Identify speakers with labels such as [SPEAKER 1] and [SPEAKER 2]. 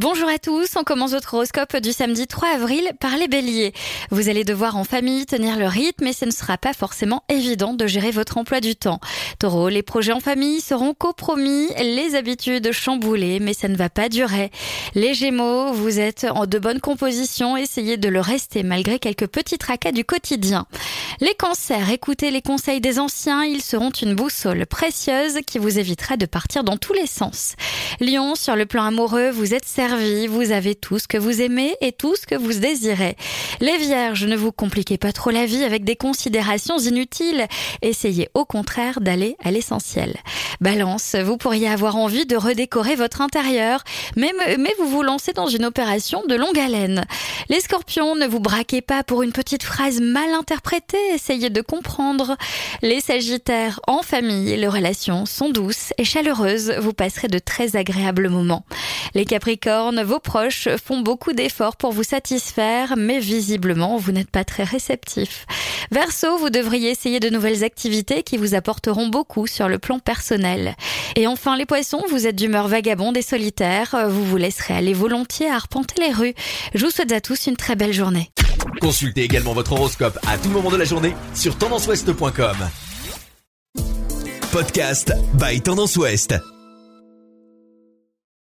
[SPEAKER 1] Bonjour à tous, on commence votre horoscope du samedi 3 avril par les béliers. Vous allez devoir en famille tenir le rythme et ce ne sera pas forcément évident de gérer votre emploi du temps. Taureau, les projets en famille seront compromis, les habitudes chamboulées, mais ça ne va pas durer. Les gémeaux, vous êtes en de bonne composition, essayez de le rester malgré quelques petits tracas du quotidien. Les cancers, écoutez les conseils des anciens, ils seront une boussole précieuse qui vous évitera de partir dans tous les sens. Lion, sur le plan amoureux, vous êtes vous avez tout ce que vous aimez et tout ce que vous désirez. Les vierges, ne vous compliquez pas trop la vie avec des considérations inutiles. Essayez au contraire d'aller à l'essentiel. Balance, vous pourriez avoir envie de redécorer votre intérieur, mais, mais vous vous lancez dans une opération de longue haleine. Les scorpions, ne vous braquez pas pour une petite phrase mal interprétée, essayez de comprendre. Les sagittaires, en famille, les relations sont douces et chaleureuses, vous passerez de très agréables moments. Les capricornes, vos proches font beaucoup d'efforts pour vous satisfaire, mais visiblement, vous n'êtes pas très réceptif. Verseau, vous devriez essayer de nouvelles activités qui vous apporteront beaucoup sur le plan personnel. Et enfin, les poissons, vous êtes d'humeur vagabonde et solitaire, vous vous laisserez aller volontiers à arpenter les rues. Je vous souhaite à tous une très belle journée.
[SPEAKER 2] Consultez également votre horoscope à tout moment de la journée sur tendanceouest.com. Podcast by Tendance Ouest.